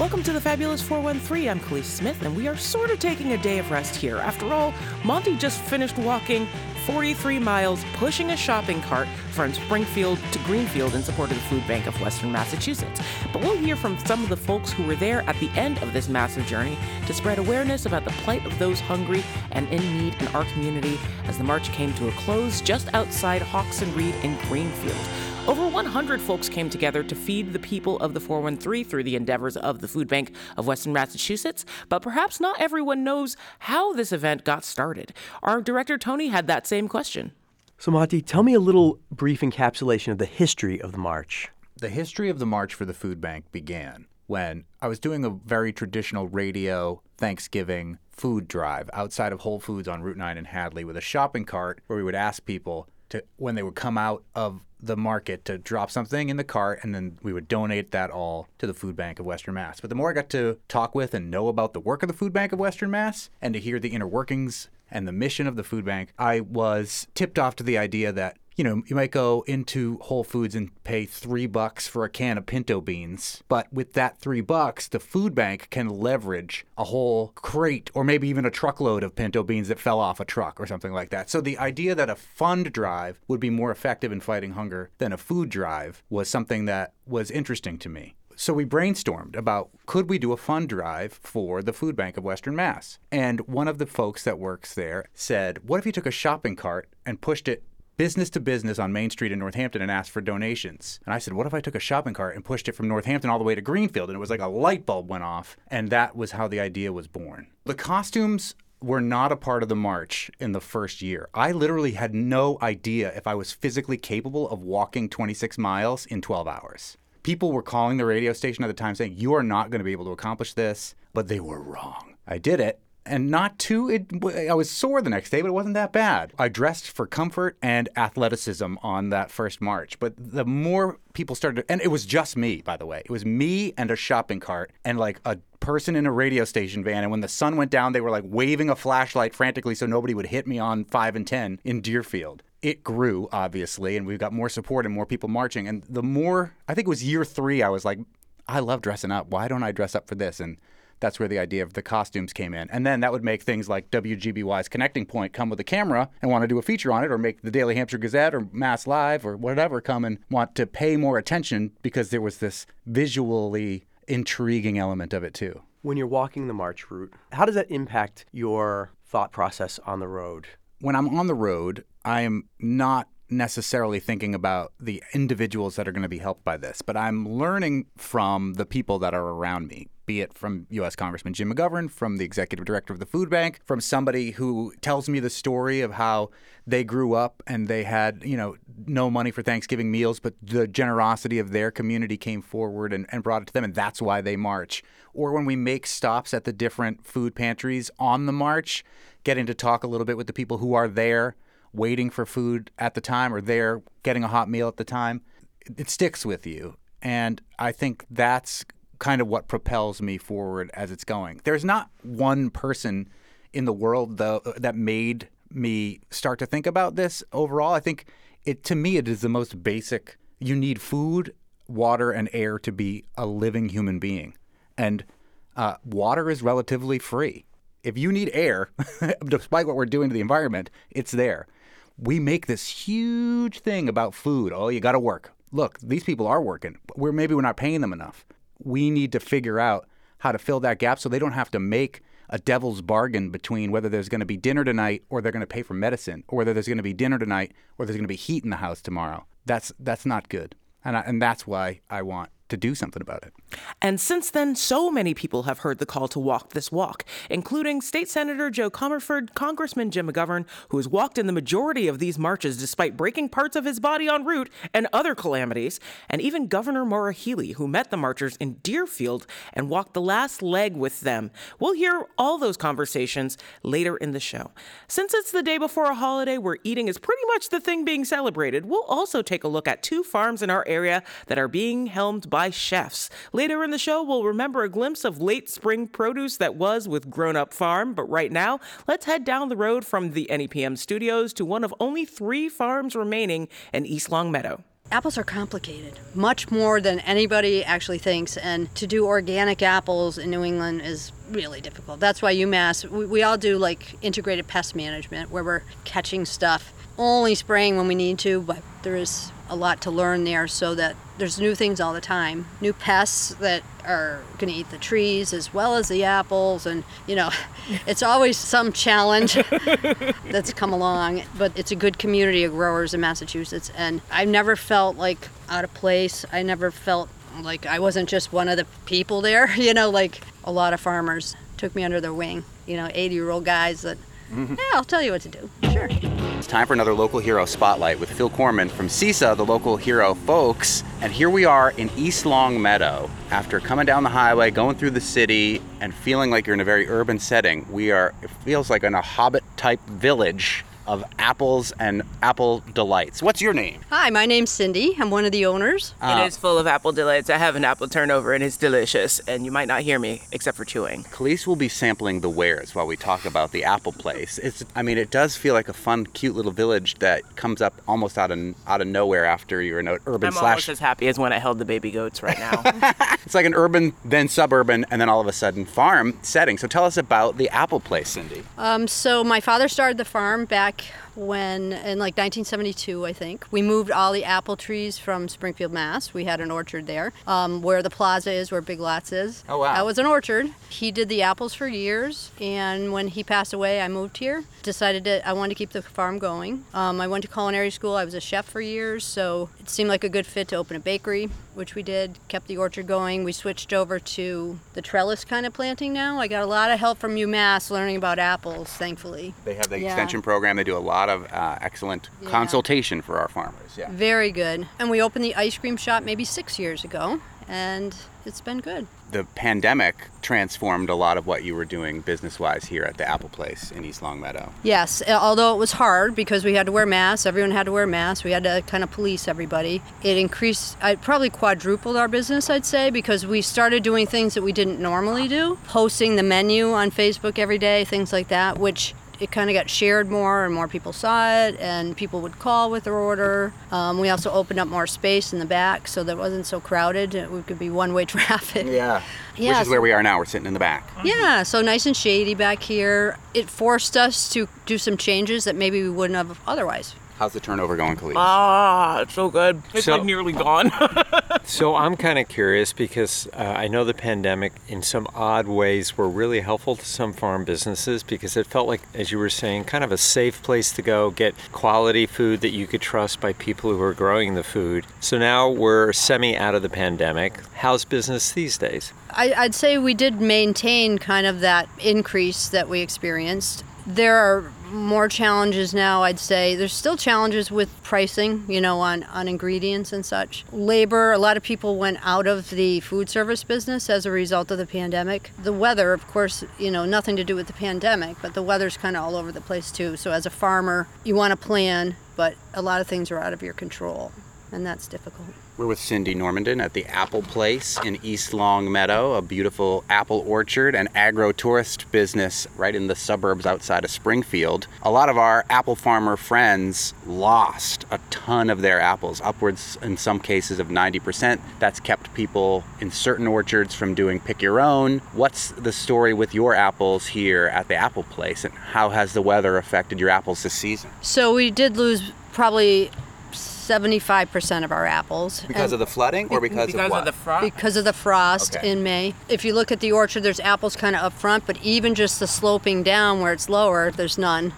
Welcome to the Fabulous 413. I'm Kaliis Smith, and we are sort of taking a day of rest here. After all, Monty just finished walking 43 miles, pushing a shopping cart from Springfield to Greenfield in support of the Food Bank of Western Massachusetts. But we'll hear from some of the folks who were there at the end of this massive journey to spread awareness about the plight of those hungry and in need in our community as the march came to a close just outside Hawks and Reed in Greenfield. Over 100 folks came together to feed the people of the 413 through the endeavors of the Food Bank of Western Massachusetts, but perhaps not everyone knows how this event got started. Our director Tony had that same question. So, Monty, tell me a little brief encapsulation of the history of the march. The history of the March for the Food Bank began when I was doing a very traditional radio Thanksgiving food drive outside of Whole Foods on Route 9 in Hadley with a shopping cart where we would ask people to, when they would come out of the market to drop something in the cart and then we would donate that all to the food bank of western mass. But the more i got to talk with and know about the work of the food bank of western mass and to hear the inner workings and the mission of the food bank i was tipped off to the idea that you know, you might go into Whole Foods and pay three bucks for a can of pinto beans. But with that three bucks, the food bank can leverage a whole crate or maybe even a truckload of pinto beans that fell off a truck or something like that. So the idea that a fund drive would be more effective in fighting hunger than a food drive was something that was interesting to me. So we brainstormed about could we do a fund drive for the food bank of Western Mass? And one of the folks that works there said, What if you took a shopping cart and pushed it business to business on Main Street in Northampton and asked for donations. And I said, what if I took a shopping cart and pushed it from Northampton all the way to Greenfield? And it was like a light bulb went off. And that was how the idea was born. The costumes were not a part of the march in the first year. I literally had no idea if I was physically capable of walking 26 miles in 12 hours. People were calling the radio station at the time saying, You are not going to be able to accomplish this, but they were wrong. I did it and not too. It, I was sore the next day, but it wasn't that bad. I dressed for comfort and athleticism on that first march. But the more people started, and it was just me, by the way. It was me and a shopping cart and like a person in a radio station van. And when the sun went down, they were like waving a flashlight frantically so nobody would hit me on five and ten in Deerfield. It grew obviously, and we got more support and more people marching. And the more, I think it was year three, I was like, I love dressing up. Why don't I dress up for this? And that's where the idea of the costumes came in. And then that would make things like WGBY's Connecting Point come with a camera and want to do a feature on it, or make the Daily Hampshire Gazette or Mass Live or whatever come and want to pay more attention because there was this visually intriguing element of it too. When you're walking the march route, how does that impact your thought process on the road? When I'm on the road, I am not necessarily thinking about the individuals that are going to be helped by this, but I'm learning from the people that are around me, be it from U.S. Congressman Jim McGovern, from the executive director of the food bank, from somebody who tells me the story of how they grew up and they had, you know, no money for Thanksgiving meals, but the generosity of their community came forward and, and brought it to them, and that's why they march. Or when we make stops at the different food pantries on the march, getting to talk a little bit with the people who are there waiting for food at the time or there getting a hot meal at the time, it sticks with you. And I think that's kind of what propels me forward as it's going. There's not one person in the world though that made me start to think about this overall. I think it to me it is the most basic. You need food, water, and air to be a living human being, and uh, water is relatively free. If you need air, despite what we're doing to the environment, it's there we make this huge thing about food. Oh, you got to work. Look, these people are working. We're maybe we're not paying them enough. We need to figure out how to fill that gap so they don't have to make a devil's bargain between whether there's going to be dinner tonight or they're going to pay for medicine or whether there's going to be dinner tonight or there's going to be heat in the house tomorrow. That's that's not good. And I, and that's why I want to do something about it. And since then, so many people have heard the call to walk this walk, including State Senator Jo Comerford, Congressman Jim McGovern, who has walked in the majority of these marches despite breaking parts of his body en route and other calamities, and even Governor Maura Healey, who met the marchers in Deerfield and walked the last leg with them. We'll hear all those conversations later in the show. Since it's the day before a holiday where eating is pretty much the thing being celebrated, we'll also take a look at two farms in our area that are being helmed by by chefs. Later in the show, we'll remember a glimpse of late spring produce that was with Grown Up Farm, but right now, let's head down the road from the NEPM studios to one of only three farms remaining in East Longmeadow. apples are complicated, much more than anybody actually thinks. And to do organic apples in New England is really difficult. That's why UMass, we, we all do like integrated pest management where we're catching stuff, only spraying when we need to, but there is a lot to learn there so that there's new things all the time. New pests that are going to eat the trees as well as the apples and you know it's always some challenge that's come along but it's a good community of growers in massachusetts. And i've never felt like out of place. I never felt like i wasn't just one of the people there you know like a lot of farmers took me under their wing. You know 80 year old guys that Mm-hmm. yeah i'll tell you what to do sure It's time for another local hero spotlight with Phil Korman from CISA, the local hero folks. And here we are in East Longmeadow. After coming down the highway, going through the city, and feeling like you're in a very urban setting, we are, it feels like in a hobbit type village of apples and apple delights. What's your name? hi my name's cindy i'm one of the owners it is full of apple delights. I have an apple turnover and it's delicious, and you might not hear me except for chewing. Kaliis will be sampling the wares while we talk about the apple place. It's, I mean, it does feel like a fun, cute little village that comes up almost out of out of nowhere after you're in an urban I'm slash almost as happy as when I held the baby goats right now. It's like an urban, then suburban, and then all of a sudden farm setting. So tell us about the apple place, Cindy. Um, so my father started the farm back Okay when in like 1972 i think we moved all the apple trees from springfield mass. We had an orchard there um, where the plaza is where big lots is. Oh, wow. that was an orchard. He did the apples for years and when he passed away i moved here. Decided that i wanted to keep the farm going. Um, i went to culinary school. I was a chef for years so it seemed like a good fit to open a bakery which we did kept the orchard going. We switched over to the trellis kind of planting now. I got a lot of help from umass learning about apples thankfully. They have the Yeah. extension program. They do a lot of uh, excellent Yeah. consultation for our farmers. Yeah. Very good. And we opened the ice cream shop maybe six years ago, and it's been good. The pandemic transformed a lot of what you were doing business-wise here at the Apple Place in East Longmeadow. Yes, although it was hard because we had to wear masks, everyone had to wear masks, we had to kind of police everybody. It increased, I probably quadrupled our business, I'd say, because we started doing things that we didn't normally do, posting the menu on Facebook every day, things like that, which it kind of got shared more and more people saw it and people would call with their order um, we also opened up more space in the back so that it wasn't so crowded it could be one-way traffic Yeah. Yeah, Which is where we are now. We're sitting in the back. Yeah, so nice and shady back here. It forced us to do some changes that maybe we wouldn't have otherwise. How's the turnover going, Kaliis? ah, it's so good. It's So- like nearly gone. So I'm kind of curious because uh, I know the pandemic, in some odd ways, were really helpful to some farm businesses because it felt like, as you were saying, kind of a safe place to go get quality food that you could trust by people who are growing the food. So now we're semi out of the pandemic. How's business these days? I, I'd say we did maintain kind of that increase that we experienced. There are more challenges now, I'd say. There's still challenges with pricing, you know, on, on ingredients and such. Labor, a lot of people went out of the food service business as a result of the pandemic. The weather, of course, you know, nothing to do with the pandemic, but the weather's kind of all over the place too. So as a farmer, you want to plan, but a lot of things are out of your control, and that's difficult. We're with Cindy Normandin at the Apple Place in East Longmeadow, a beautiful apple orchard and agro tourist business right in the suburbs outside of Springfield. A lot of our apple farmer friends lost a ton of their apples, upwards in some cases of 90%. That's kept people in certain orchards from doing pick your own. What's the story with your apples here at the Apple Place, and how has the weather affected your apples this season? So we did lose probably 75% of our apples. Because and of the flooding or because, because of what? of the frost. because of the frost Okay. in May. If you look at the orchard, there's apples kind of up front, but even just the sloping down where it's lower, there's none.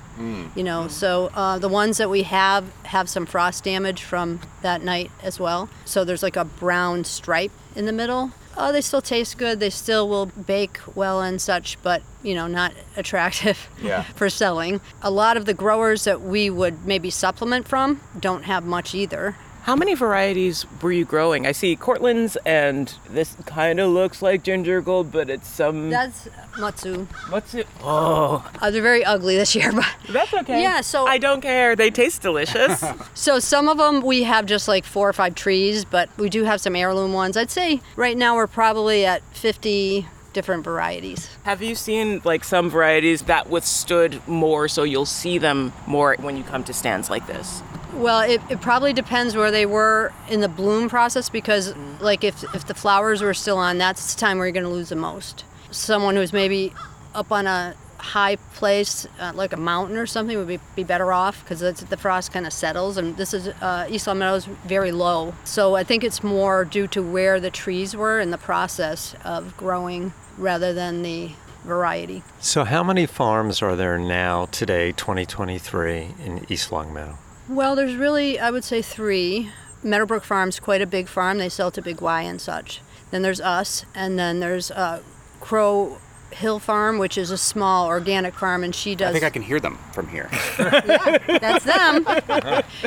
You know, so uh, the ones that we have have some frost damage from that night as well. So there's like a brown stripe in the middle. Oh, they still taste good. They still will bake well and such, but you know, not attractive Yeah. for selling. A lot of the growers that we would maybe supplement from don't have much either. How many varieties were you growing? I see Cortland's, and this kind of looks like ginger gold, but it's some. That's Mutsu. It? Oh, Uh, they're very ugly this year, but that's okay. Yeah, so- I don't care. They taste delicious. So some of them we have just like four or five trees, but we do have some heirloom ones. I'd say right now we're probably at 50 different varieties. Have you seen like some varieties that withstood more, so you'll see them more when you come to stands like this? Well, it, it probably depends where they were in the bloom process because, like, if, if the flowers were still on, that's the time where you're going to lose the most. Someone who's maybe up on a high place, uh, like a mountain or something, would be, be better off because the frost kind of settles. And this is uh, East Longmeadow is very low, so I think it's more due to where the trees were in the process of growing rather than the variety. So, how many farms are there now today, 2023, in East Longmeadow? Well, there's really, I would say, three. Meadowbrook Farm's quite a big farm. They sell to Big Y and such. Then there's us, and then there's uh, Crow Hill Farm, which is a small organic farm, and she does. I think I can hear them from here. yeah, that's them.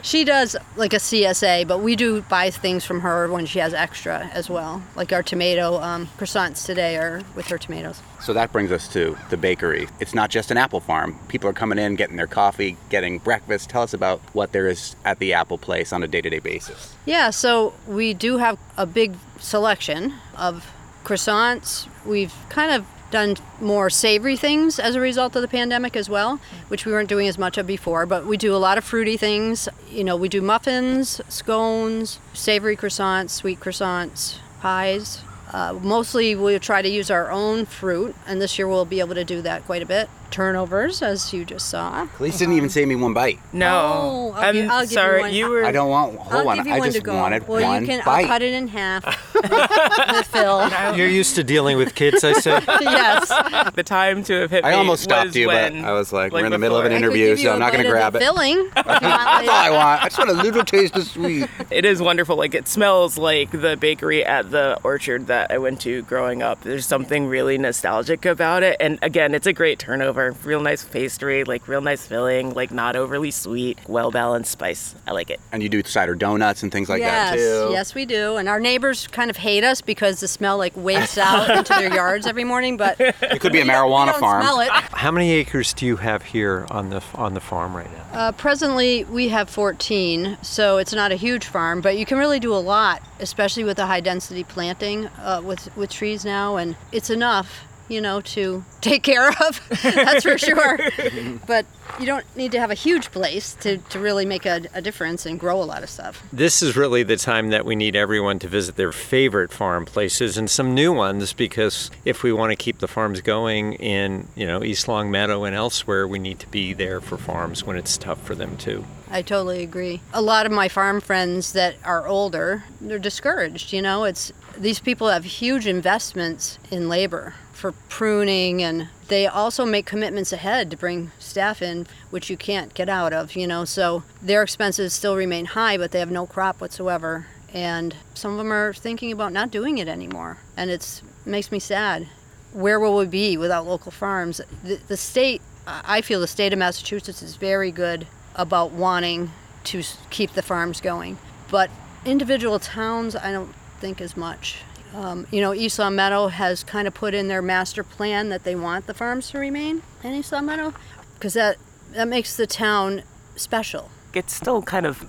she does like a CSA, but we do buy things from her when she has extra as well. Like our tomato um, croissants today are with her tomatoes. So that brings us to the bakery. It's not just an apple farm. People are coming in, getting their coffee, getting breakfast. Tell us about what there is at the Apple Place on a day to day basis. Yeah, so we do have a big selection of croissants. We've kind of done more savory things as a result of the pandemic as well, which we weren't doing as much of before. But we do a lot of fruity things. You know, we do muffins, scones, savory croissants, sweet croissants, pies. Uh, mostly we'll try to use our own fruit, and this year we'll be able to do that quite a bit. Turnovers, as you just saw. Police didn't even save me one bite. No. Oh, I'll I'm give- I'll give you sorry. one. you were. I don't want. Hold I'll on. give you I one just to go. wanted well, one you can. bite. I'll cut it in half with, with Phil. You're used to dealing with kids, I said. yes. the time to have hit I me almost stopped was you, but when- I was like, like we're in the middle of an before. I could interview, give you so a I'm not going bite to of grab it. Filling. if you want That's all I later. want. I just want a little taste of sweet. It is wonderful. Like it smells like the bakery at the orchard that I went to growing up. There's something really nostalgic about it. And again, it's a great turnover. Real nice pastry, like real nice filling, like not overly sweet, well balanced spice. I like it. And you do cider donuts and things like yes, that too. yes, we do. And our neighbors kind of hate us because the smell like wafts out into their yards every morning. But It could be a we don't- we marijuana don't farm. Smell it. How many acres do you have here on the on the farm right now? Uh, presently, we have 14, so it's not a huge farm, but you can really do a lot, especially with the high density planting uh, with with trees now, and it's enough, you know, to take care of. that's for sure. but you don't need to have a huge place to, to really make a, a difference and grow a lot of stuff. This is really the time that we need everyone to visit their favorite farm places and some new ones because if we want to keep the farms going in, you know, East Longmeadow and elsewhere, we need to be there for farms when it's tough for them too. I totally agree. A lot of my farm friends that are older, they're discouraged. You know, it's these people have huge investments in labor for pruning, and they also make commitments ahead to bring staff in, which you can't get out of. You know, so their expenses still remain high, but they have no crop whatsoever. And some of them are thinking about not doing it anymore, and it's makes me sad. Where will we be without local farms? The, the state, I feel the state of Massachusetts is very good about wanting to keep the farms going. But individual towns, I don't think as much. Um, you know, Longmeadow has kind of put in their master plan that they want the farms to remain in Longmeadow because that, that makes the town special. It's still kind of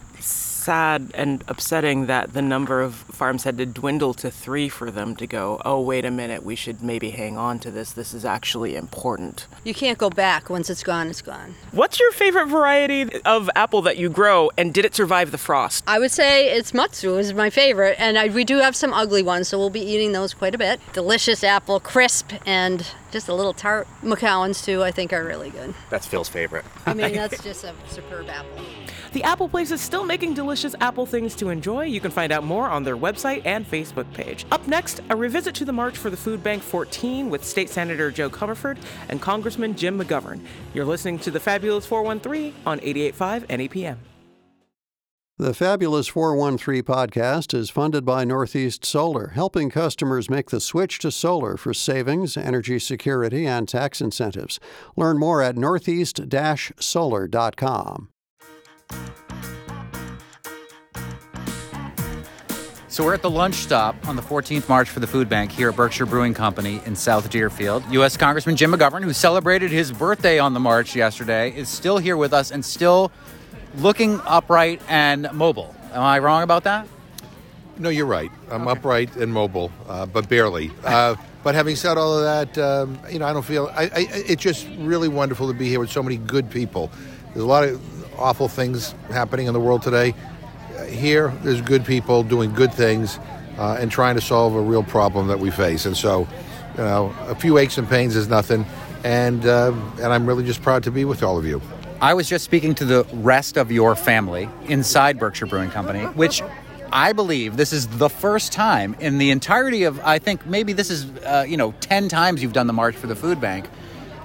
sad and upsetting that the number of farms had to dwindle to three for them to go, oh, wait a minute, we should maybe hang on to this. This is actually important. You can't go back. Once it's gone, it's gone. What's your favorite variety of apple that you grow, and did it survive the frost? I would say it's Mutsu is my favorite, and I, we do have some ugly ones, so we'll be eating those quite a bit. Delicious apple, crisp, and just a little tart. Macoun's too, I think, are really good. That's Phil's favorite. I mean, that's just a superb apple. The Apple Place is still making delicious apple things to enjoy. You can find out more on their website and Facebook page. Up next, a revisit to the March for the Food Bank 14 with State Senator Jo Comerford and Congressman Jim McGovern. You're listening to the Fabulous 413 on 88.5 NEPM. The Fabulous 413 podcast is funded by Northeast Solar, helping customers make the switch to solar for savings, energy security, and tax incentives. Learn more at northeast solar.com. So we're at the lunch stop on the 14th March for the Food Bank here at Berkshire Brewing Company in South Deerfield. U.S. Congressman Jim McGovern, who celebrated his birthday on the march yesterday, is still here with us and still looking upright and mobile. Am I wrong about that? No, you're right. I'm upright and mobile, uh, but barely. Uh, but having said all of that, um, you know, I don't feel. I, I, it's just really wonderful to be here with so many good people. There's a lot of awful things happening in the world today. Here, there's good people doing good things uh, and trying to solve a real problem that we face. And so, you know, a few aches and pains is nothing. And uh, and I'm really just proud to be with all of you. I was just speaking to the rest of your family inside Berkshire Brewing Company, which I believe this is the first time in the entirety of, I think maybe this is, uh, you know, 10 times you've done the March for the Food Bank,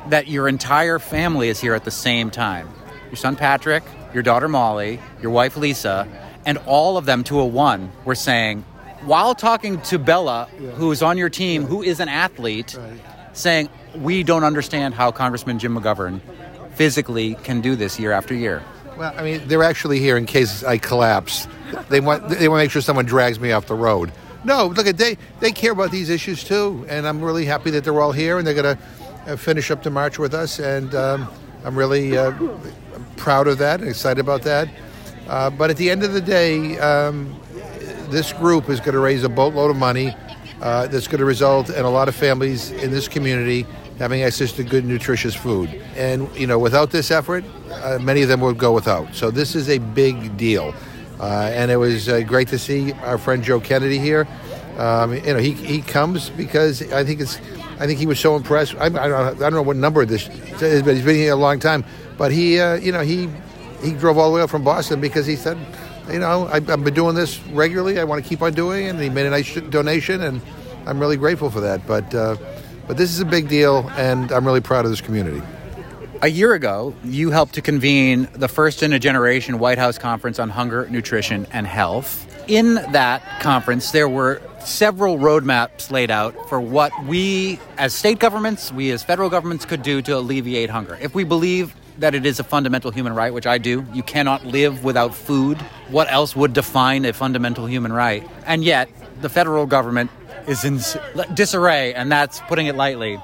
that your entire family is here at the same time. Your son Patrick, your daughter Molly, your wife Lisa, and all of them to a one were saying, while talking to Bella, who is on your team, who is an athlete, saying, we don't understand how Congressman Jim McGovern physically can do this year after year. Well, I mean, they're actually here in case I collapse. They want they want to make sure someone drags me off the road. No, look at they they care about these issues too, and I'm really happy that they're all here and they're going to uh, finish up the march with us, and um, I'm really uh, proud of that and excited about that. Uh, but at the end of the day, um, this group is going to raise a boatload of money uh, that's going to result in a lot of families in this community having access to good, nutritious food. And you know, without this effort, uh, many of them would go without. So this is a big deal. Uh, and it was uh, great to see our friend Joe Kennedy here. Um, you know, he, he comes because I think it's I think he was so impressed. I, I, don't, know, I don't know what number this is, but he's been here a long time. But he, uh, you know, he he drove all the way up from Boston because he said, you know, I, I've been doing this regularly. I want to keep on doing it. And he made a nice donation, and I'm really grateful for that. But uh, but this is a big deal, and I'm really proud of this community. A year ago, you helped to convene the first in a generation White House Conference on Hunger, Nutrition, and Health. In that conference, there were several roadmaps laid out for what we, as state governments, we as federal governments, could do to alleviate hunger. If we believe that it is a fundamental human right, which I do, you cannot live without food. What else would define a fundamental human right? And yet, the federal government is in disarray, and that's putting it lightly.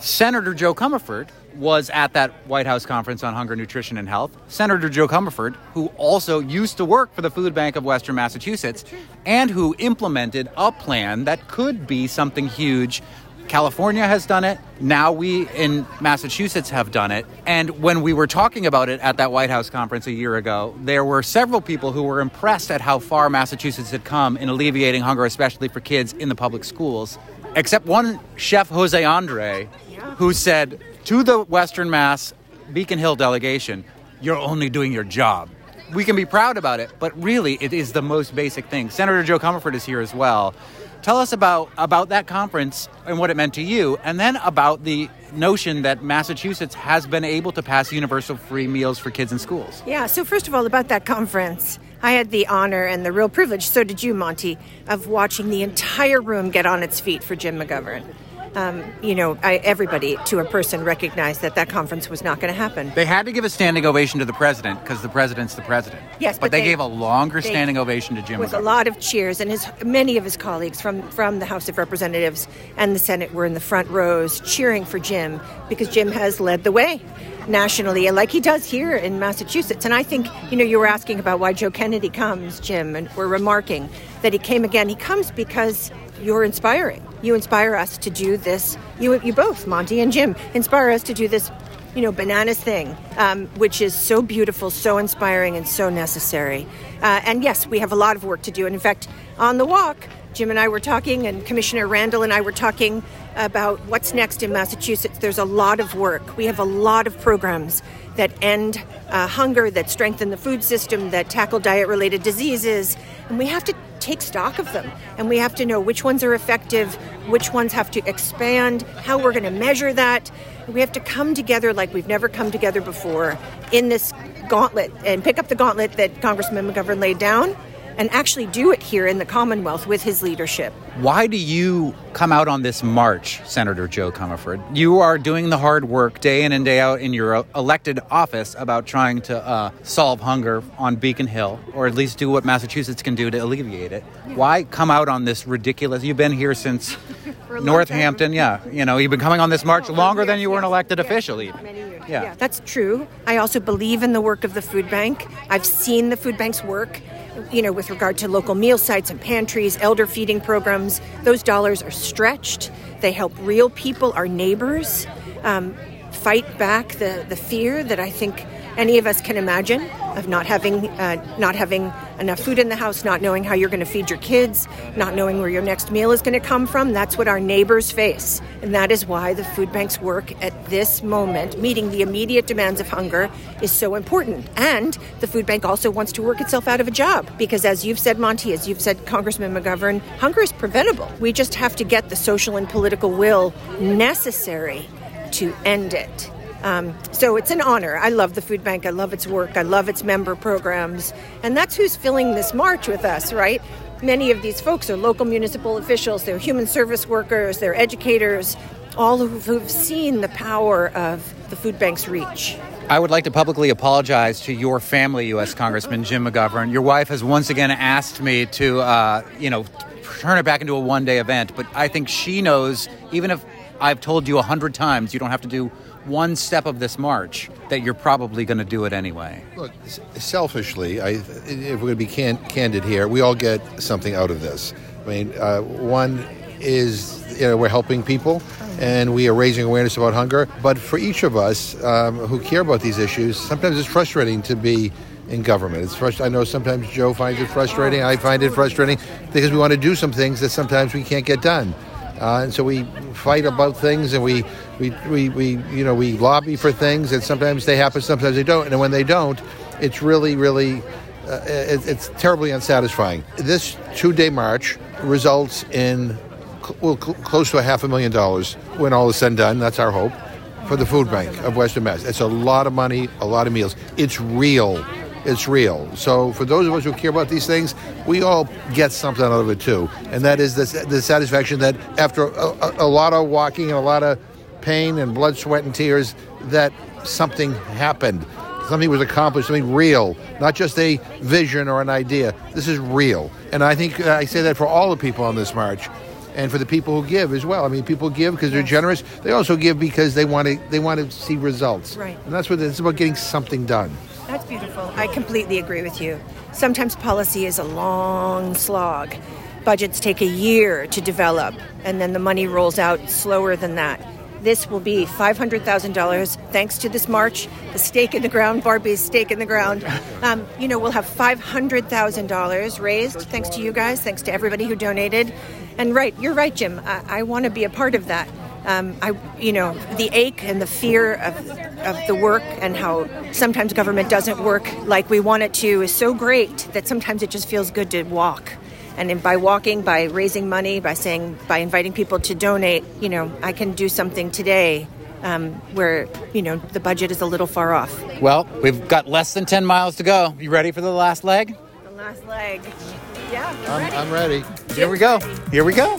Senator Jo Comerford was at that White House conference on hunger, nutrition, and health. Senator Jo Comerford, who also used to work for the Food Bank of Western Massachusetts and who implemented a plan that could be something huge. California has done it. Now we in Massachusetts have done it. And when we were talking about it at that White House conference a year ago, there were several people who were impressed at how far Massachusetts had come in alleviating hunger, especially for kids in the public schools. Except one chef, Jose Andre, who said to the Western Mass Beacon Hill delegation, You're only doing your job. We can be proud about it, but really it is the most basic thing. Senator Jo Comerford is here as well. Tell us about, about that conference and what it meant to you, and then about the notion that Massachusetts has been able to pass universal free meals for kids in schools. Yeah, so first of all, about that conference, I had the honor and the real privilege, so did you, Monty, of watching the entire room get on its feet for Jim McGovern. Um, you know, I, everybody to a person recognized that that conference was not going to happen. They had to give a standing ovation to the president because the president's the president. Yes, but, but they, they- gave a longer standing ovation to Jim with a lot of cheers, and his many of his colleagues from from the House of Representatives and the Senate were in the front rows cheering for Jim because Jim has led the way nationally, and like he does here in Massachusetts. And I think you know you were asking about why Joe Kennedy comes, Jim, and we're remarking that he came again. He comes because you're inspiring. You inspire us to do this. You you both, Monty and Jim, inspire us to do this you know, bananas thing, um, which is so beautiful, so inspiring, and so necessary. Uh, and yes, we have a lot of work to do. And in fact, on the walk, Jim and I were talking, and Commissioner Randle and I were talking about what's next in Massachusetts. There's a lot of work. We have a lot of programs that end uh, hunger, that strengthen the food system, that tackle diet related diseases. And we have to take stock of them. And we have to know which ones are effective, which ones have to expand, how we're going to measure that. We have to come together like we've never come together before in this gauntlet and pick up the gauntlet that Congressman McGovern laid down and actually do it here in the Commonwealth with his leadership. Why do you come out on this march, Senator Jo Comerford? You are doing the hard work day in and day out in your elected office about trying to uh, solve hunger on Beacon Hill, or at least do what Massachusetts can do to alleviate it. Why come out on this ridiculous? You've been here since Northampton, yeah. You know, you've been coming on this march longer than you were an elected official, even. Yeah. Yeah, that's true. I also believe in the work of the food bank. I've seen the food bank's work, you know, with regard to local meal sites and pantries, elder feeding programs. Those dollars are stretched. They help real people, our neighbors, um, fight back the, the fear that I think any of us can imagine of not having uh, not having enough food in the house, not knowing how you're going to feed your kids, not knowing where your next meal is going to come from. That's what our neighbors face, and that is why the food banks work at this moment, meeting the immediate demands of hunger, is so important. And the food bank also wants to work itself out of a job because, as you've said, Monty, as you've said, Congressman McGovern, hunger is preventable. We just have to get the social and political will necessary to end it. Um, so it's an honor. I love the food bank. I love its work. I love its member programs. And that's who's filling this march with us, right? Many of these folks are local municipal officials, they're human service workers, they're educators, all who've, seen the power of the food bank's reach. I would like to publicly apologize to your family, U.S. Congressman Jim McGovern. Your wife has once again asked me to, uh, you know, turn it back into a one day event, but I think she knows, even if I've told you a hundred times you don't have to do one step of this march, that you're probably going to do it anyway. Look, selfishly, I, if we're going to be can, candid here, we all get something out of this. I mean, uh, one is you know, we're helping people and we are raising awareness about hunger. But for each of us um, who care about these issues, sometimes it's frustrating to be in government. It's frust- I know sometimes Jo finds it frustrating. I find it frustrating because we want to do some things that sometimes we can't get done. Uh, and so we fight about things and we, we, we, we, you know, we lobby for things and sometimes they happen, sometimes they don't. And when they don't, it's really, really, uh, it, it's terribly unsatisfying. This two-day march results in well, cl- close to a half a million dollars when all is said and done. That's our hope for the food bank of Western Mass. It's a lot of money, a lot of meals. It's real. It's real. So for those of us who care about these things, we all get something out of it too, and that is the, the satisfaction that after a, a lot of walking and a lot of pain and blood, sweat, and tears, that something happened. Something was accomplished, something real, not just a vision or an idea. This is real. And I think I say that for all the people on this march and for the people who give as well. I mean, people give because they're generous. They also give because they want to they want to see results. Right. And that's what it's about getting something done. That's beautiful. I completely agree with you. Sometimes policy is a long slog. Budgets take a year to develop, and then the money rolls out slower than that. This will be $500,000 thanks to this march, the stake in the ground, Barbie's stake in the ground. Um, you know, we'll have $500,000 raised thanks to you guys, thanks to everybody who donated. And right, you're right, Jim. I, I want to be a part of that. Um, I, you know, the ache and the fear of, of the work and how sometimes government doesn't work like we want it to is so great that sometimes it just feels good to walk. And by walking, by raising money, by saying, by inviting people to donate, you know, I can do something today um, where, you know, the budget is a little far off. Well, we've got less than 10 miles to go. You ready for the last leg? The last leg. Yeah, I'm, I'm ready. Here we go. Here we go.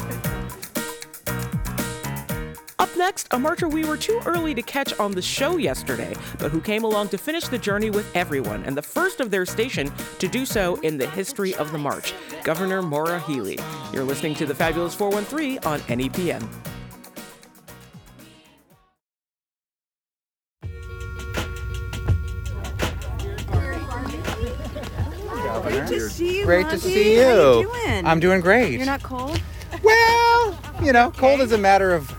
Up next, a marcher we were too early to catch on the show yesterday, but who came along to finish the journey with everyone, and the first of their station to do so in the history of the march, Governor Maura Healey. You're listening to the Fabulous 413 on NEPM. Great to see you. Great to see you. How you doing? I'm doing great. You're not cold. Well, you know, cold is a matter of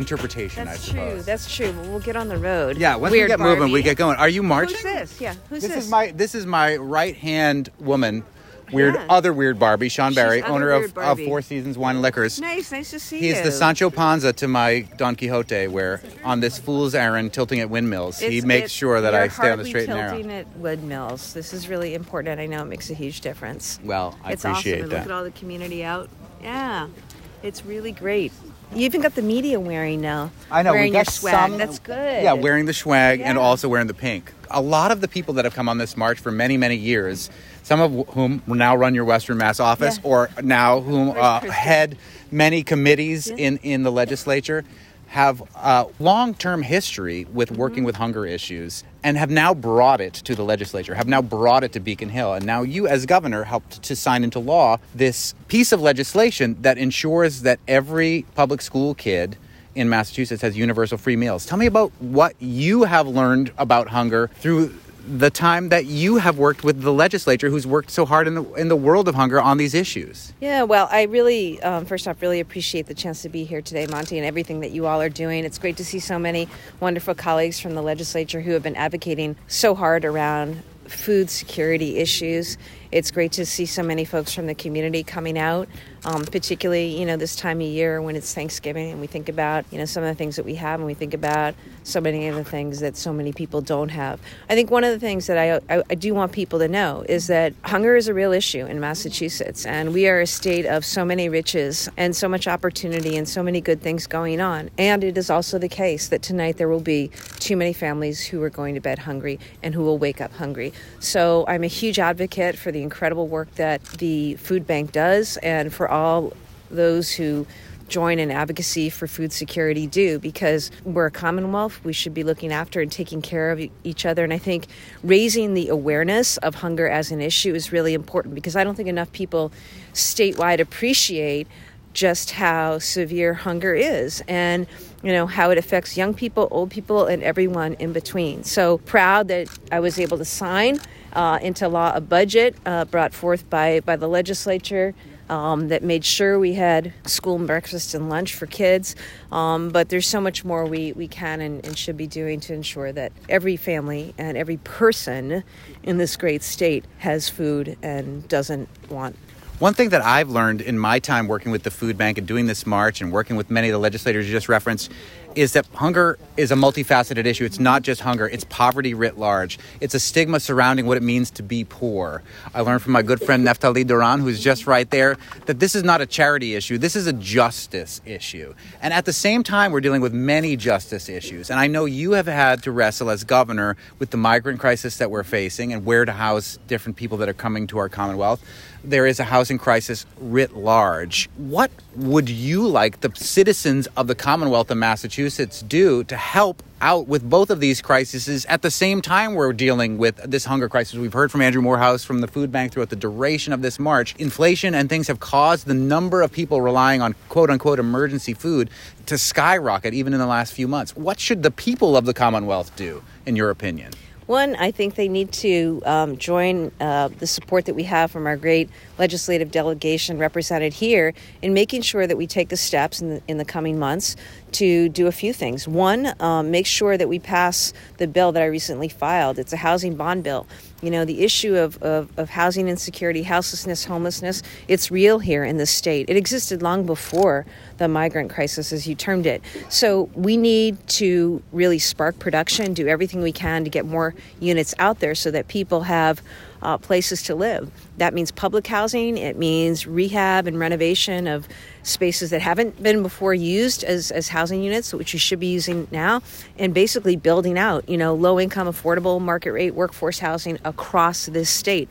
interpretation, That's I suppose. true. That's true. But we'll get on the road. Yeah, once Weird we get moving, we get going. Are you marching? Who's this? Yeah. Who's this this? is my this is my right hand woman, weird Yeah. other weird Barbie, Sean She's Barry, other owner weird of, of Barbie. Four Seasons Wine and Liquors. Nice. Nice to see you. He's the Sancho Panza to my Don Quixote, where on this fool's errand, tilting at windmills, he It's- makes it- sure that you're I stay on the hardly straight and narrow. tilting at windmills. This is really important. I know it makes a huge difference. Well, I it's appreciate awesome. And that. Look at all the community out. Yeah, it's really great. You even got the media wearing now. I know Wearing we got your swag. some. That's good. Yeah, wearing the swag and also wearing the pink. A lot of the people that have come on this march for many, many years, some of whom now run your Western Mass office, Yeah. or now whom uh, head many committees in in the legislature, have a long-term history with Mm-hmm. working with hunger issues and have now brought it to the legislature, have now brought it to Beacon Hill. And now you, as governor, helped to sign into law this piece of legislation that ensures that every public school kid in Massachusetts has universal free meals. Tell me about what you have learned about hunger through the time that you have worked with the legislature, who's worked so hard in the in the world of hunger on these issues. Yeah, well, I really, um, first off, really appreciate the chance to be here today, Monty, and everything that you all are doing. It's great to see so many wonderful colleagues from the legislature who have been advocating so hard around food security issues. It's great to see so many folks from the community coming out, um, particularly you know this time of year when it's Thanksgiving and we think about you know some of the things that we have and we think about so many of the things that so many people don't have. I think one of the things that I, I, I do want people to know is that hunger is a real issue in Massachusetts, and we are a state of so many riches and so much opportunity and so many good things going on. And it is also the case that tonight there will be too many families who are going to bed hungry and who will wake up hungry. So I'm a huge advocate for the incredible work that the food bank does and for all those who join in advocacy for food security do because we're a commonwealth we should be looking after and taking care of each other. And i think raising the awareness of hunger as an issue is really important because i don't think enough people statewide appreciate just how severe hunger is and you know how it affects young people old people and everyone in between. So proud that i was able to sign uh, into law a budget uh, brought forth by, by the legislature um, that made sure we had school breakfast and lunch for kids. Um, but there's so much more we, we can and, and should be doing to ensure that every family and every person in this great state has food and doesn't want one thing that I've learned in my time working with the food bank and doing this march and working with many of the legislators you just referenced is that hunger is a multifaceted issue. It's not just hunger, it's poverty writ large. It's a stigma surrounding what it means to be poor. I learned from my good friend Neftali Duran, who's just right there, that this is not a charity issue, this is a justice issue. And at the same time, we're dealing with many justice issues. And I know you have had to wrestle as governor with the migrant crisis that we're facing and where to house different people that are coming to our Commonwealth there is a housing crisis writ large. What would you like the citizens of the Commonwealth of Massachusetts do to help out with both of these crises at the same time we're dealing with this hunger crisis? We've heard from Andrew Morehouse from the food bank throughout the duration of this march. Inflation and things have caused the number of people relying on quote unquote emergency food to skyrocket even in the last few months. What should the people of the Commonwealth do, in your opinion? One, I think they need to um, join uh, the support that we have from our great legislative delegation represented here in making sure that we take the steps in the, in the coming months to do a few things. One, um, make sure that we pass the bill that I recently filed. It's a housing bond bill. You know, the issue of, of, of housing insecurity, houselessness, homelessness, it's real here in the state. It existed long before the migrant crisis, as you termed it. So we need to really spark production, do everything we can to get more units out there so that people have uh, places to live. That means public housing, it means rehab and renovation of spaces that haven't been before used as, as housing units, which you should be using now, and basically building out, you know, low income, affordable, market rate workforce housing across this state.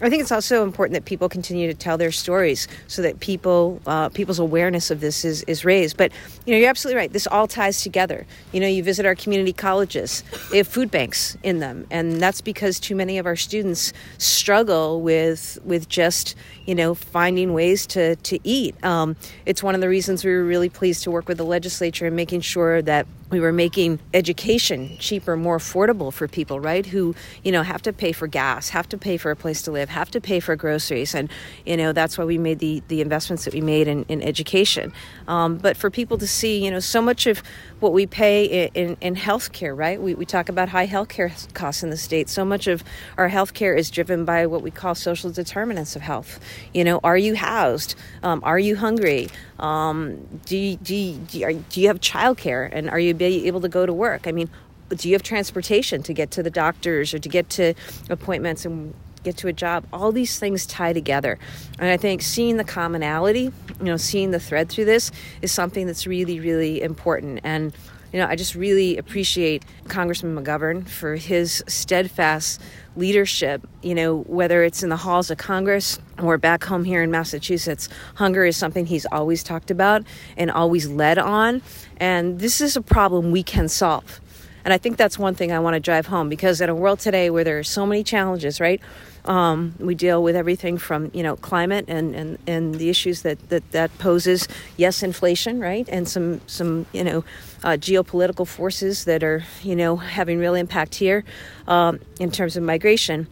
I think it's also important that people continue to tell their stories so that people uh, people's awareness of this is, is raised. But you know, you're absolutely right. This all ties together. You know, you visit our community colleges; they have food banks in them, and that's because too many of our students struggle with with just you know finding ways to to eat. Um, it's one of the reasons we were really pleased to work with the legislature and making sure that we were making education cheaper, more affordable for people, right? Who, you know, have to pay for gas, have to pay for a place to live, have to pay for groceries. And, you know, that's why we made the, the investments that we made in, in education. Um, but for people to see, you know, so much of what we pay in, in, in healthcare, right? We, we talk about high healthcare costs in the state. So much of our healthcare is driven by what we call social determinants of health. You know, are you housed? Um, are you hungry? Um, do, you, do, you, do, are, do you have childcare? And are you able to go to work? I mean, do you have transportation to get to the doctors or to get to appointments and get to a job? All these things tie together. And I think seeing the commonality, you know, seeing the thread through this is something that's really, really important. And you know, I just really appreciate Congressman McGovern for his steadfast leadership, you know, whether it's in the halls of Congress or back home here in Massachusetts. Hunger is something he's always talked about and always led on. And this is a problem we can solve. And I think that's one thing I want to drive home because in a world today where there are so many challenges, right? Um, we deal with everything from you know climate and, and, and the issues that, that that poses. Yes, inflation, right, and some some you know uh, geopolitical forces that are you know having real impact here um, in terms of migration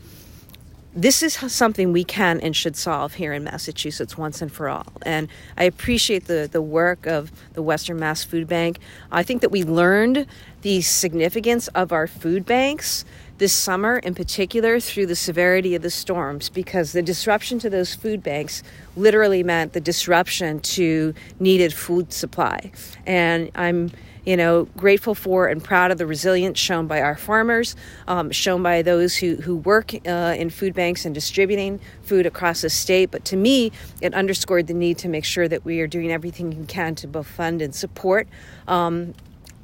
this is something we can and should solve here in Massachusetts once and for all. And I appreciate the, the work of the Western Mass Food Bank. I think that we learned the significance of our food banks this summer, in particular, through the severity of the storms, because the disruption to those food banks literally meant the disruption to needed food supply. And I'm you know, grateful for and proud of the resilience shown by our farmers, um, shown by those who, who work uh, in food banks and distributing food across the state. But to me, it underscored the need to make sure that we are doing everything we can to both fund and support. Um,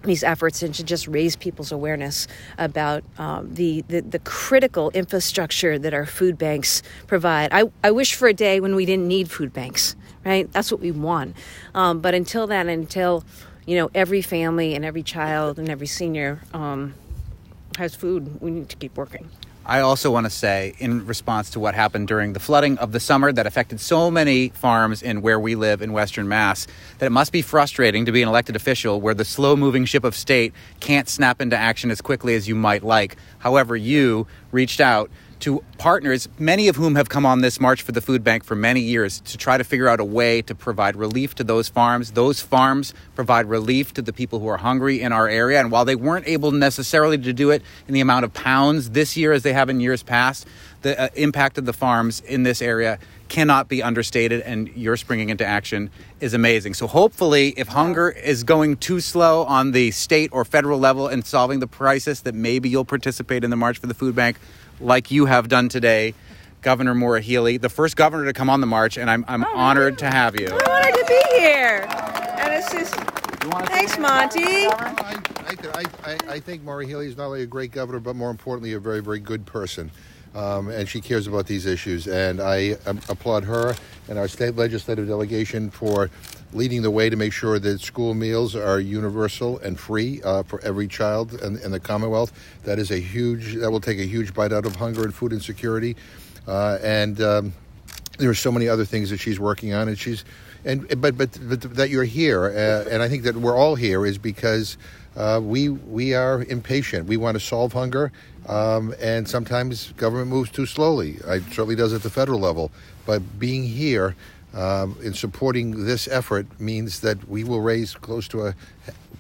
these efforts and to just raise people's awareness about um, the, the, the critical infrastructure that our food banks provide. I, I wish for a day when we didn't need food banks, right? That's what we want. Um, but until then, until you know, every family and every child and every senior um, has food. We need to keep working. I also want to say, in response to what happened during the flooding of the summer that affected so many farms in where we live in Western Mass, that it must be frustrating to be an elected official where the slow moving ship of state can't snap into action as quickly as you might like. However, you reached out to partners, many of whom have come on this March for the Food Bank for many years to try to figure out a way to provide relief to those farms. Those farms provide relief to the people who are hungry in our area. And while they weren't able necessarily to do it in the amount of pounds this year as they have in years past, the uh, impact of the farms in this area cannot be understated, and your springing into action is amazing. So, hopefully, if hunger is going too slow on the state or federal level in solving the crisis, that maybe you'll participate in the March for the Food Bank like you have done today, Governor Maura Healey, the first governor to come on the march, and I'm, I'm oh, honored to have you. I'm honored to be here. And it's just, thanks, Monty. I, I, I, I think Maura Healey is not only a great governor, but more importantly, a very, very good person. Um, and she cares about these issues. And I um, applaud her and our state legislative delegation for leading the way to make sure that school meals are universal and free uh, for every child in, in, the Commonwealth. That is a huge, that will take a huge bite out of hunger and food insecurity. Uh, and um, there are so many other things that she's working on, and she's, and but but, but that you're here, uh, and I think that we're all here is because uh, we we are impatient. We want to solve hunger, um, and sometimes government moves too slowly. It certainly does at the federal level. But being here um, in supporting this effort means that we will raise close to a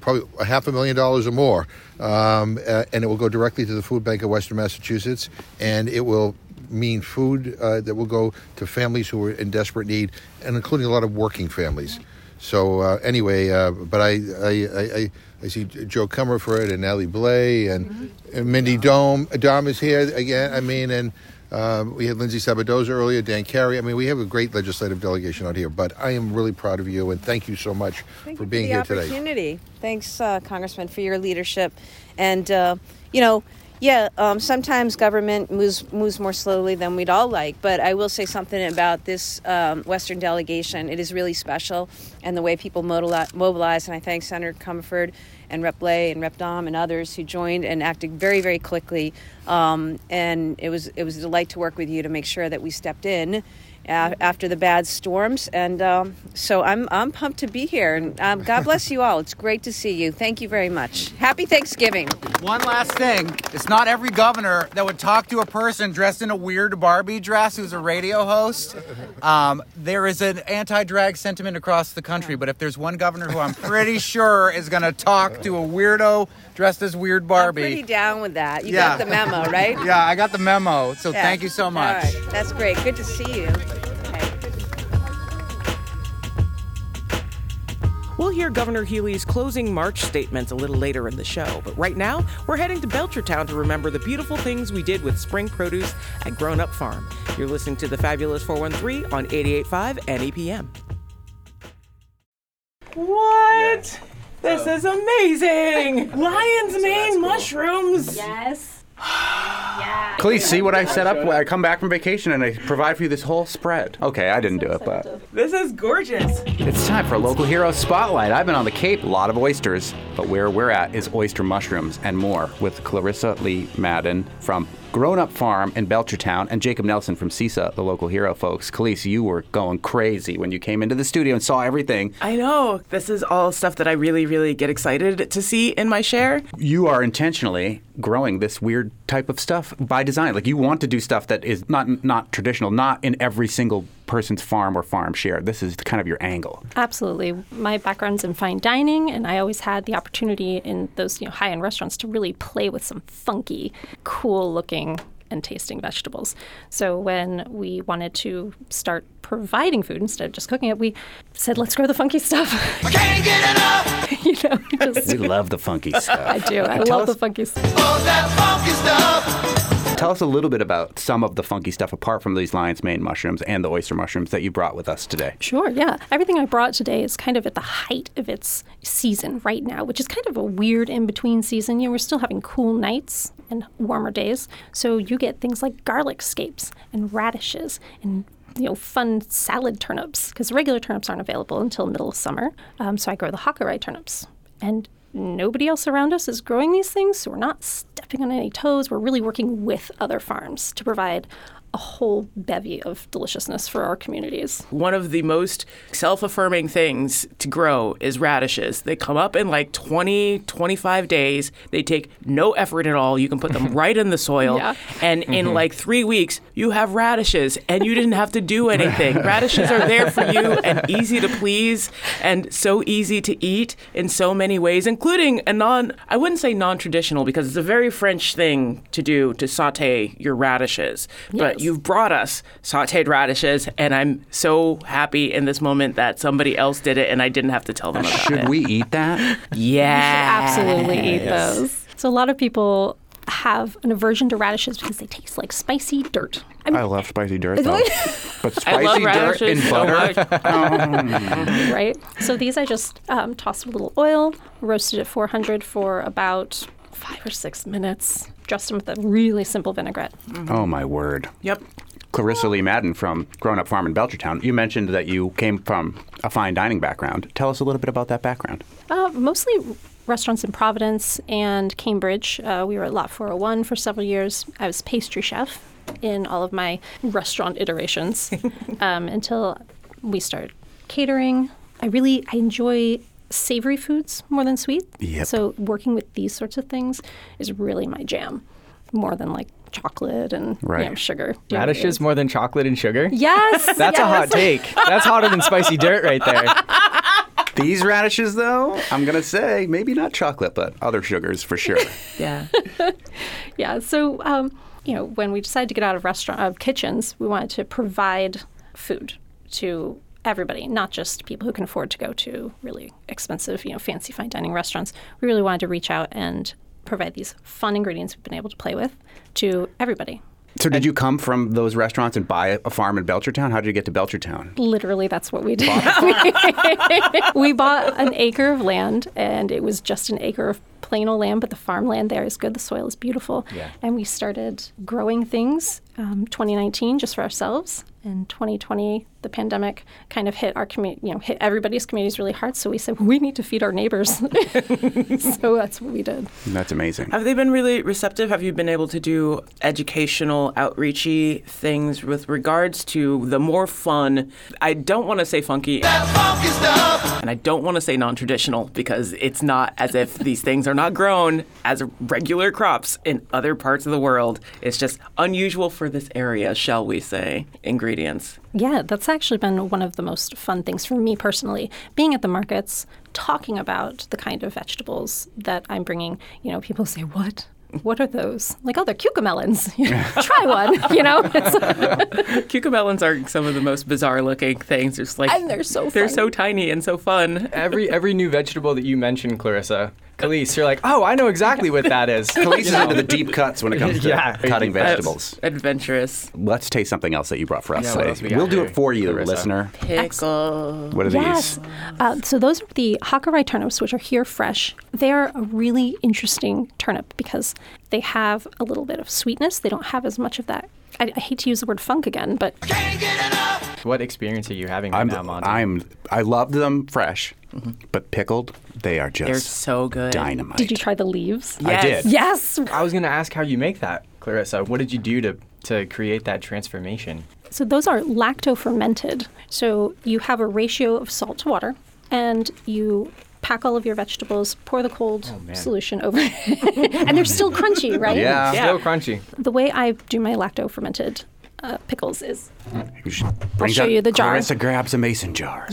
probably a half a million dollars or more, um, uh, and it will go directly to the Food Bank of Western Massachusetts, and it will mean food uh, that will go to families who are in desperate need, and including a lot of working families. So uh, anyway, uh, but I, I, I, I, see Jo Comerford and Nellie Blais and, mm-hmm. and Mindy Domb. Domb is here again. I mean, and um, we had Lindsay Sabadosa earlier, Dan Carey. I mean, we have a great legislative delegation out here. But I am really proud of you, and thank you so much thank for being for here today. Thanks, uh, Congressman, for your leadership. And uh, you know, yeah, um, sometimes government moves moves more slowly than we'd all like. But I will say something about this um, Western delegation. It is really special, and the way people mobilize. And I thank Senator Comerford and Rep. Blais and Rep. Domb and others who joined and acted very, very quickly. Um, and it was it was a delight to work with you to make sure that we stepped in after the bad storms. And um, so I'm, I'm pumped to be here. And um, God bless you all. It's great to see you. Thank you very much. Happy Thanksgiving. One last thing it's not every governor that would talk to a person dressed in a weird Barbie dress who's a radio host. Um, there is an anti drag sentiment across the country, but if there's one governor who I'm pretty sure is going to talk to a weirdo dressed as weird Barbie. I'm pretty down with that. You yeah. got the memo, right? yeah, I got the memo. So yeah. thank you so much. All right. That's great. Good to see you. We'll hear Governor Healey's closing March statements a little later in the show, but right now, we're heading to Belchertown to remember the beautiful things we did with spring produce at Grown Up Farm. You're listening to the Fabulous 413 on 88.5 NEPM. What? This is amazing! Lion's mane mushrooms! Yes. please see what I set up? When I come back from vacation and I provide for you this whole spread. Okay, I didn't do it, but This is gorgeous. it's time for a local hero spotlight. I've been on the Cape, a lot of oysters, but where we're at is oyster mushrooms and more with Clarissa Lee Madden from Grown Up Farm in Belchertown and Jacob Nelson from CISA, the local hero folks. Kaliis, you were going crazy when you came into the studio and saw everything. I know. This is all stuff that I really, really get excited to see in my share. You are intentionally growing this weird type of stuff by design. Like you want to do stuff that is not not traditional, not in every single person's farm or farm share. This is kind of your angle. Absolutely. My background's in fine dining, and I always had the opportunity in those you know, high end restaurants to really play with some funky, cool looking and tasting vegetables. So when we wanted to start providing food instead of just cooking it, we said, let's grow the funky stuff. I can't get enough! you know, just, We love the funky stuff. I do. I Tell love us- the funky stuff. Tell us a little bit about some of the funky stuff apart from these lion's mane mushrooms and the oyster mushrooms that you brought with us today. Sure, yeah. Everything I brought today is kind of at the height of its season right now, which is kind of a weird in between season. You know, we're still having cool nights and warmer days. So you get things like garlic scapes and radishes and you know, fun salad turnips because regular turnips aren't available until middle of summer. Um, so I grow the Hakurei turnips, and nobody else around us is growing these things, so we're not stepping on any toes. We're really working with other farms to provide a whole bevy of deliciousness for our communities. One of the most self affirming things to grow is radishes. They come up in like 20, 25 days. They take no effort at all. You can put them right in the soil. Yeah. And in mm-hmm. like three weeks, you have radishes and you didn't have to do anything. radishes are there for you and easy to please and so easy to eat in so many ways, including a non, I wouldn't say non traditional because it's a very French thing to do to saute your radishes. But Yes. You've brought us sauteed radishes, and I'm so happy in this moment that somebody else did it and I didn't have to tell them about Should it. Should we eat that? Yeah. You should absolutely eat those. So a lot of people have an aversion to radishes because they taste like spicy dirt. I mean, I love spicy dirt though. but I love spicy dirt in radishes so butter. much. right? So these I just um, tossed with a little oil, roasted at 400 for about five or six minutes. Dressed them with a really simple vinaigrette. Oh my word. Yep. Clarissa Lee Madden from Grown Up Farm in Belchertown. You mentioned that you came from a fine dining background. Tell us a little bit about that background. Uh, mostly restaurants in Providence and Cambridge. Uh, we were at Lot 401 for several years. I was pastry chef in all of my restaurant iterations um, until we started catering. I really I enjoy savory foods more than sweet. Yep. So working with these sorts of things is really my jam, more than like chocolate and you know, sugar. Radishes more than chocolate and sugar? Yes. That's a hot take. That's hotter than spicy dirt right there. These radishes, though, I'm going to say maybe not chocolate, but other sugars for sure. Yeah. Yeah. So, um, you know, when we decided to get out of restaurant of kitchens, we wanted to provide food to everybody, not just people who can afford to go to really expensive, you know, fancy fine dining restaurants. We really wanted to reach out and provide these fun ingredients we've been able to play with to everybody. So, did you come from those restaurants and buy a farm in Belchertown? How did you get to Belchertown? Literally, that's what we did. we bought an acre of land, and it was just an acre of plain old land, but the farmland there is good. The soil is beautiful. Yeah. And we started growing things um, 2019 just for ourselves. And 2020, the pandemic kind of hit our community, you know, hit everybody's communities really hard. So we said, we need to feed our neighbors. so that's what we did. That's amazing. Have they been really receptive? Have you been able to do educational, outreachy things with regards to the more fun? I don't want to say funky, and I don't want to say non-traditional because it's not as if these things are not grown as regular crops in other parts of the world. It's just unusual for this area, shall we say? Ingredients. Yeah, that's actually been one of the most fun things for me personally. Being at the markets, talking about the kind of vegetables that I'm bringing. You know, people say, "What? What are those?" Like, "Oh, they're cucamelons." Try one. You know, It's- Cucamelons are some of the most bizarre-looking things. It's like And they're so they're fun. so tiny and so fun. Every every new vegetable that you mentioned, Clarissa, Kaliis, you're like, oh, I know exactly what that is. Kaliis is into the deep cuts when it comes to Yeah. cutting That's vegetables. Adventurous. Let's taste something else that you brought for us what today. else we got we'll do here, it for you, Clarissa? listener. Pickle. What are yes. Uh, so those are the Hakurei turnips, which are here fresh. They're a really interesting turnip because they have a little bit of sweetness. They don't have as much of that. I, I hate to use the word funk again, but What experience are you having right I'm, now, Monty? I'm, I love them fresh, but pickled, they are just They're so good. dynamite. did you try the leaves? I did. Yes. I was going to ask how you make that, Clarissa. What did you do to, to create that transformation? So those are lacto fermented. So you have a ratio of salt to water, and you pack all of your vegetables, pour the cold man. solution over, and they're still crunchy, right? Yeah. Still crunchy. The way I do my lacto fermented uh, pickles is You should- brings show you the jar. Clarissa grabs a mason jar.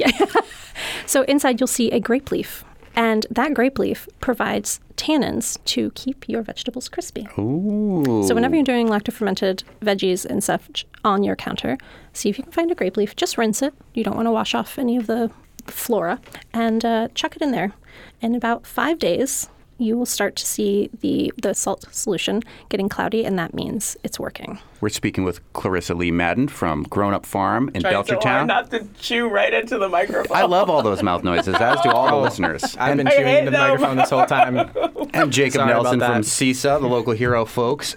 so inside you'll see a grape leaf, and that grape leaf provides tannins to keep your vegetables crispy. Ooh. So whenever you're doing lacto-fermented veggies and such on your counter, see if you can find a grape leaf. Just rinse it. You don't want to wash off any of the flora, and uh, chuck it in there. In about five days, you will start to see the the salt solution getting cloudy, and that means it's working. We're speaking with Clarissa Lee Madden from Grown Up Farm in Trying so hard Belchertown. not to chew right into the microphone. I love all those mouth noises, as do all the oh, listeners. I've And, been chewing hate into the them. microphone this whole time. and Jacob Sorry Nelson from. CISA, the local hero folks.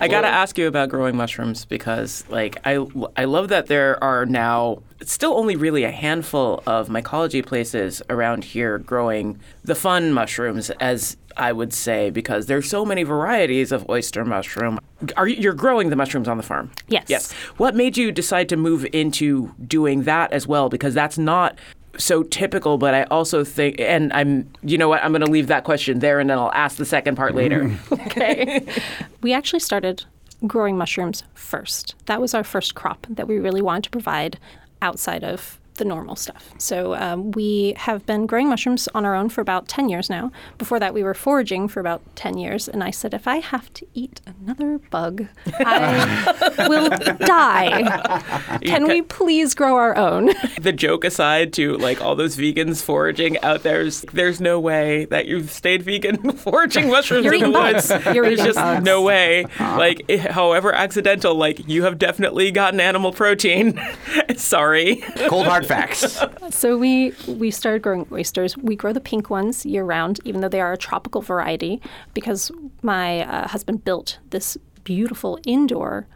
I gotta ask you about growing mushrooms because, like, I I love that there are now still only really a handful of mycology places around here growing the fun mushrooms, as I would say, because there's so many varieties of oyster mushroom. Are you, you're growing the mushrooms on the farm? Yes. Yes. What made you decide to move into doing that as well? Because that's not so typical, but I also think, and I'm, you know what, I'm going to leave that question there and then I'll ask the second part later. okay. We actually started growing mushrooms first. That was our first crop that we really wanted to provide outside of the normal stuff. So um, we have been growing mushrooms on our own for about 10 years now. Before that, we were foraging for about 10 years. And I said, if I have to eat another bug, I will die. Can we please grow our own? the joke aside to like all those vegans foraging out there, there's, there's no way that you've stayed vegan foraging mushrooms You're in the eating woods. bugs. You're there's just bugs. no way. Like, i- however accidental, like you have definitely gotten animal protein. Sorry. Cold hard facts. So we we started growing oysters. We grow the pink ones year round, even though they are a tropical variety, because my uh, husband built this beautiful indoor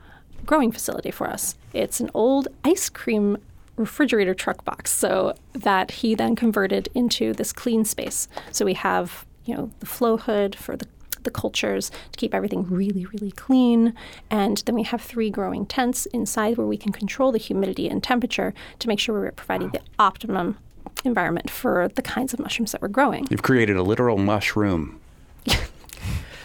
growing facility for us. It's an old ice cream refrigerator truck box, so that he then converted into this clean space. So we have you know the flow hood for the the cultures to keep everything really, really clean. And then we have three growing tents inside where we can control the humidity and temperature to make sure we're providing the optimum environment for the kinds of mushrooms that we're growing. You've created a literal mushroom.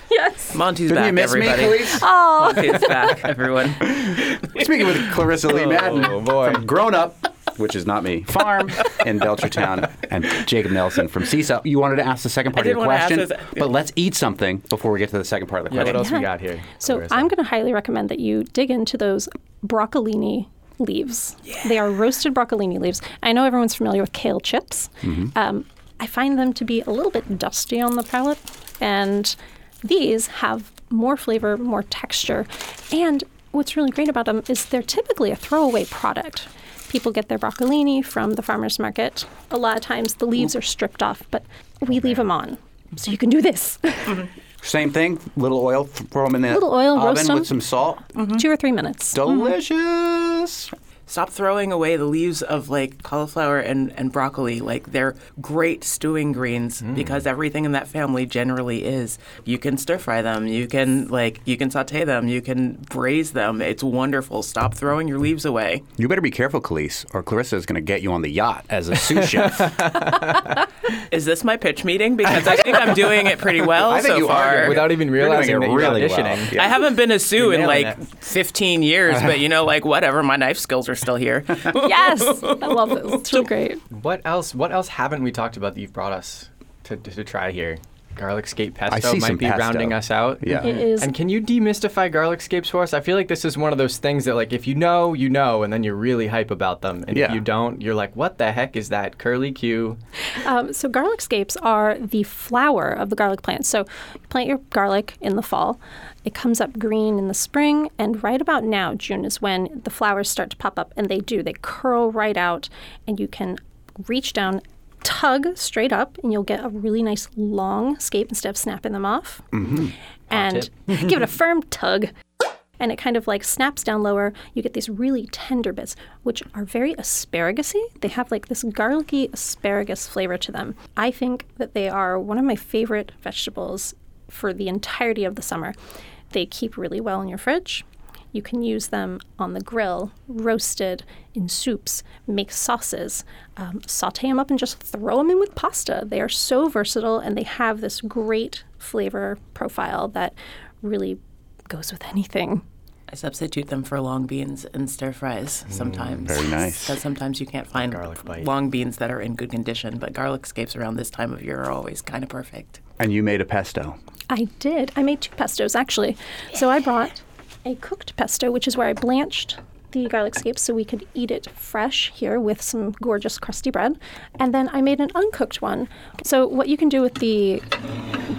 Yes. Monty's Didn't back, you miss me, everybody. Kaliis? Oh, Monty's back, everyone. Speaking with Clarissa Lee Madden Oh, boy. from Grown Up, which is not me, Farm in Belchertown, and Jacob Nelson from CISA. You wanted to ask the second part of did your question, this- but let's eat something before we get to the second part of the Yeah, question. what else we got here? So I'm going to highly recommend that you dig into those broccolini leaves. They are roasted broccolini leaves. I know everyone's familiar with kale chips. Um, I find them to be a little bit dusty on the palate, and these have more flavor, more texture, and what's really great about them is they're typically a throwaway product. People get their broccolini from the farmer's market. A lot of times the leaves are stripped off, but we leave them on. So you can do this. Same thing, little oil, throw them in the Little oil, roast oven 'em. with some salt. Two or three minutes. Delicious. Stop throwing away the leaves of like cauliflower and, and broccoli. Like they're great stewing greens mm. because everything in that family generally is. You can stir fry them. You can like you can saute them. You can braise them. It's wonderful. Stop throwing your leaves away. You better be careful, Kaliis, or Clarissa is going to get you on the yacht as a sous chef. Is this my pitch meeting? Because I think I'm doing it pretty well I think so you are far. doing. Without even You're doing realizing it that you're really well. Yeah. I haven't been a sous in like it. 15 years, but you know, like whatever. My knife skills are still here. yes, I love this. It's really great. What else? What else haven't we talked about that you've brought us to, to, to try here? Garlic scape pesto might be pesto. rounding us out. Yeah. It is. And can you demystify garlic scapes for us? I feel like this is one of those things that, like, if you know, you know, and then you're really hype about them. And if you don't, you're like, what the heck is that curly Q? Um, so garlic scapes are the flower of the garlic plant. So you plant your garlic in the fall. It comes up green in the spring, and right about now, June is when the flowers start to pop up, and they do. They curl right out, and you can reach down, tug straight up, and you'll get a really nice long scape instead of snapping them off. Mm-hmm. And give it a firm tug. And it kind of like snaps down lower. You get these really tender bits, which are very asparagus-y. They have like this garlicky asparagus flavor to them. I think that they are one of my favorite vegetables for the entirety of the summer. They keep really well in your fridge. You can use them on the grill, roasted, in soups, make sauces, um, saute them up, and just throw them in with pasta. They are so versatile and they have this great flavor profile that really goes with anything. I substitute them for long beans and stir fries sometimes. very nice. Because sometimes you can't find long beans that are in good condition, but garlic scapes around this time of year are always kind of perfect. And you made a pesto. I did. I made two pestos actually. So I brought a cooked pesto, which is where I blanched the garlic scapes so we could eat it fresh here with some gorgeous crusty bread. And then I made an uncooked one. So what you can do with the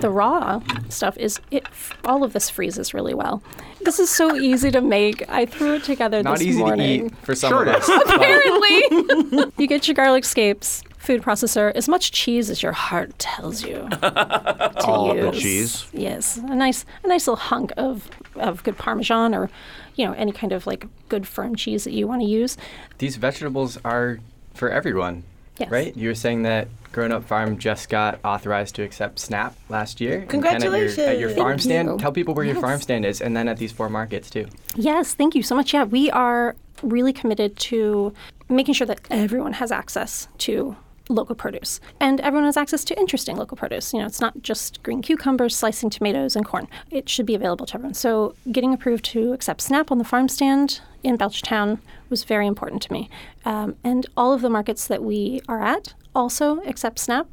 the raw stuff is it all of this freezes really well. This is so easy to make. I threw it together Not this easy morning. to eat for some Sure of us. Apparently, you get your garlic scapes, food processor, as much cheese as your heart tells you to All of the cheese? Yes, a nice, a nice little hunk of of good Parmesan, or you know, any kind of like good firm cheese that you want to use. These vegetables are for everyone, Yes. right? You were saying that Grown Up Farm just got authorized to accept SNAP last year. and kind of At your, at your farm Thank stand, you. tell people where your farm stand is, and then at these four markets too. Yes, thank you so much. Yeah, we are really committed to making sure that everyone has access to local produce and everyone has access to interesting local produce. You know, it's not just green cucumbers, slicing tomatoes, and corn. It should be available to everyone. So, getting approved to accept SNAP on the farm stand in Belchertown was very important to me. Um, and all of the markets that we are at also accept SNAP.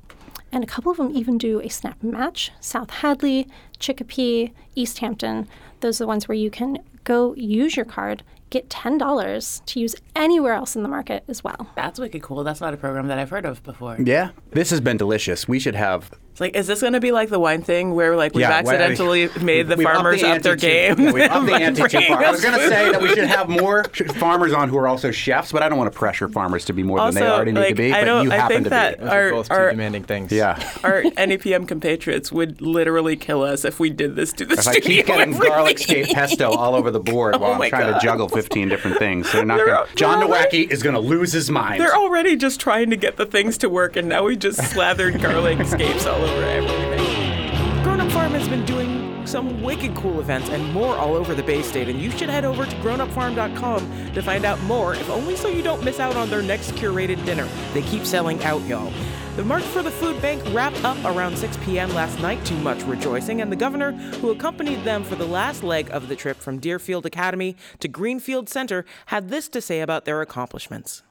And a couple of them even do a snap match. South Hadley, Chicopee, Easthampton. Those are the ones where you can go use your card, get $10 to use anywhere else in the market as well. That's wicked cool. That's not a program that I've heard of before. Yeah. This has been delicious. We should have. It's like, is this going to be like the wine thing where like we've Yeah, well, accidentally made the we've upped farmers the up their game? Yeah, we've upped the ante too far. I was going to say that we should have more farmers on who are also chefs, but I don't want to pressure farmers to be more Also, than they already need to be. I But don't- you I happen think to that be. Those are both our- two demanding things. Yeah. Our NEPM compatriots would literally kill us if we did this to the If I keep getting garlic scape pesto all over the board oh while Oh I'm trying God. to juggle 15 different things, they're not They're going al- to. John they're Nowacki is going to lose his mind. They're already just trying to get the things to work, and now we just slathered garlic scapes all over everything. Grown Up Farm has been doing some wicked cool events and more all over the Bay State, and you should head over to grownupfarm.com to find out more, if only so you don't miss out on their next curated dinner. They keep selling out, y'all. The March for the Food Bank wrapped up around 6 p.m. last night to much rejoicing, and the governor, who accompanied them for the last leg of the trip from Deerfield Academy to Greenfield Center, had this to say about their accomplishments.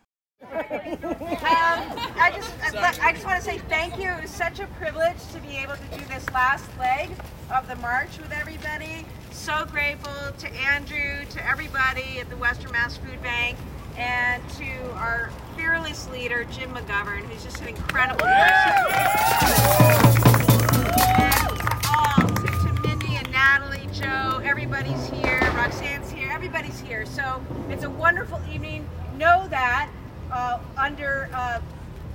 Um, I just, I just want to say thank you. It was such a privilege to be able to do this last leg of the march with everybody. So grateful to Andrew, to everybody at the Western Mass Food Bank, and to our fearless leader, Jim McGovern, who's just an incredible person. And all, to, to Mindy and Natalie, Jo, everybody's here, Roxanne's here, everybody's here. So it's a wonderful evening. Know that uh, under uh,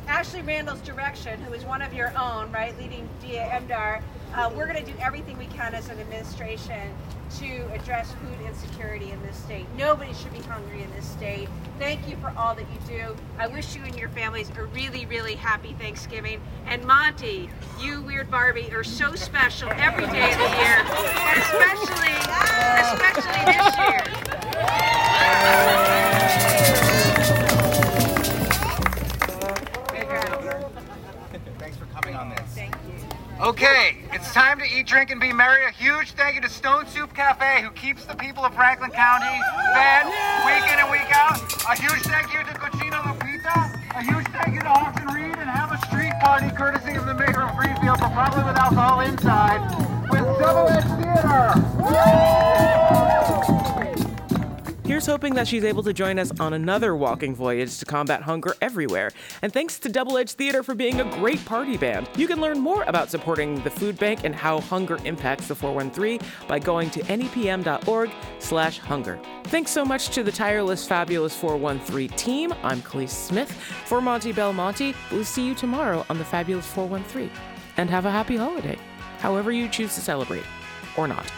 Ashley Randle's direction, who is one of your own, right, leading DA MDAR, uh, we're going to do everything we can as an administration to address food insecurity in this state. Nobody should be hungry in this state. Thank you for all that you do. I wish you and your families a really, really happy Thanksgiving. And Monty, you weird Barbie are so special every day of the year, especially, especially this year. Okay, it's time to eat, drink, and be merry. A huge thank you to Stone Soup Cafe, who keeps the people of Franklin County fed week in and week out. A huge thank you to Cucina Lupita. A huge thank you to Austin Reed and Have a Street Party, courtesy of the mayor of Greenfield for probably with alcohol inside, with Double Edge Theater. Here's hoping that she's able to join us on another walking voyage to combat hunger everywhere. And thanks to Double Edge Theater for being a great party band. You can learn more about supporting the food bank and how hunger impacts the 413 by going to nepm.org/hunger. Thanks so much to the tireless, fabulous 413 team. I'm Kaliis Smith for Monty Belmonte. We'll see you tomorrow on the fabulous 413. And have a happy holiday, however you choose to celebrate, or not.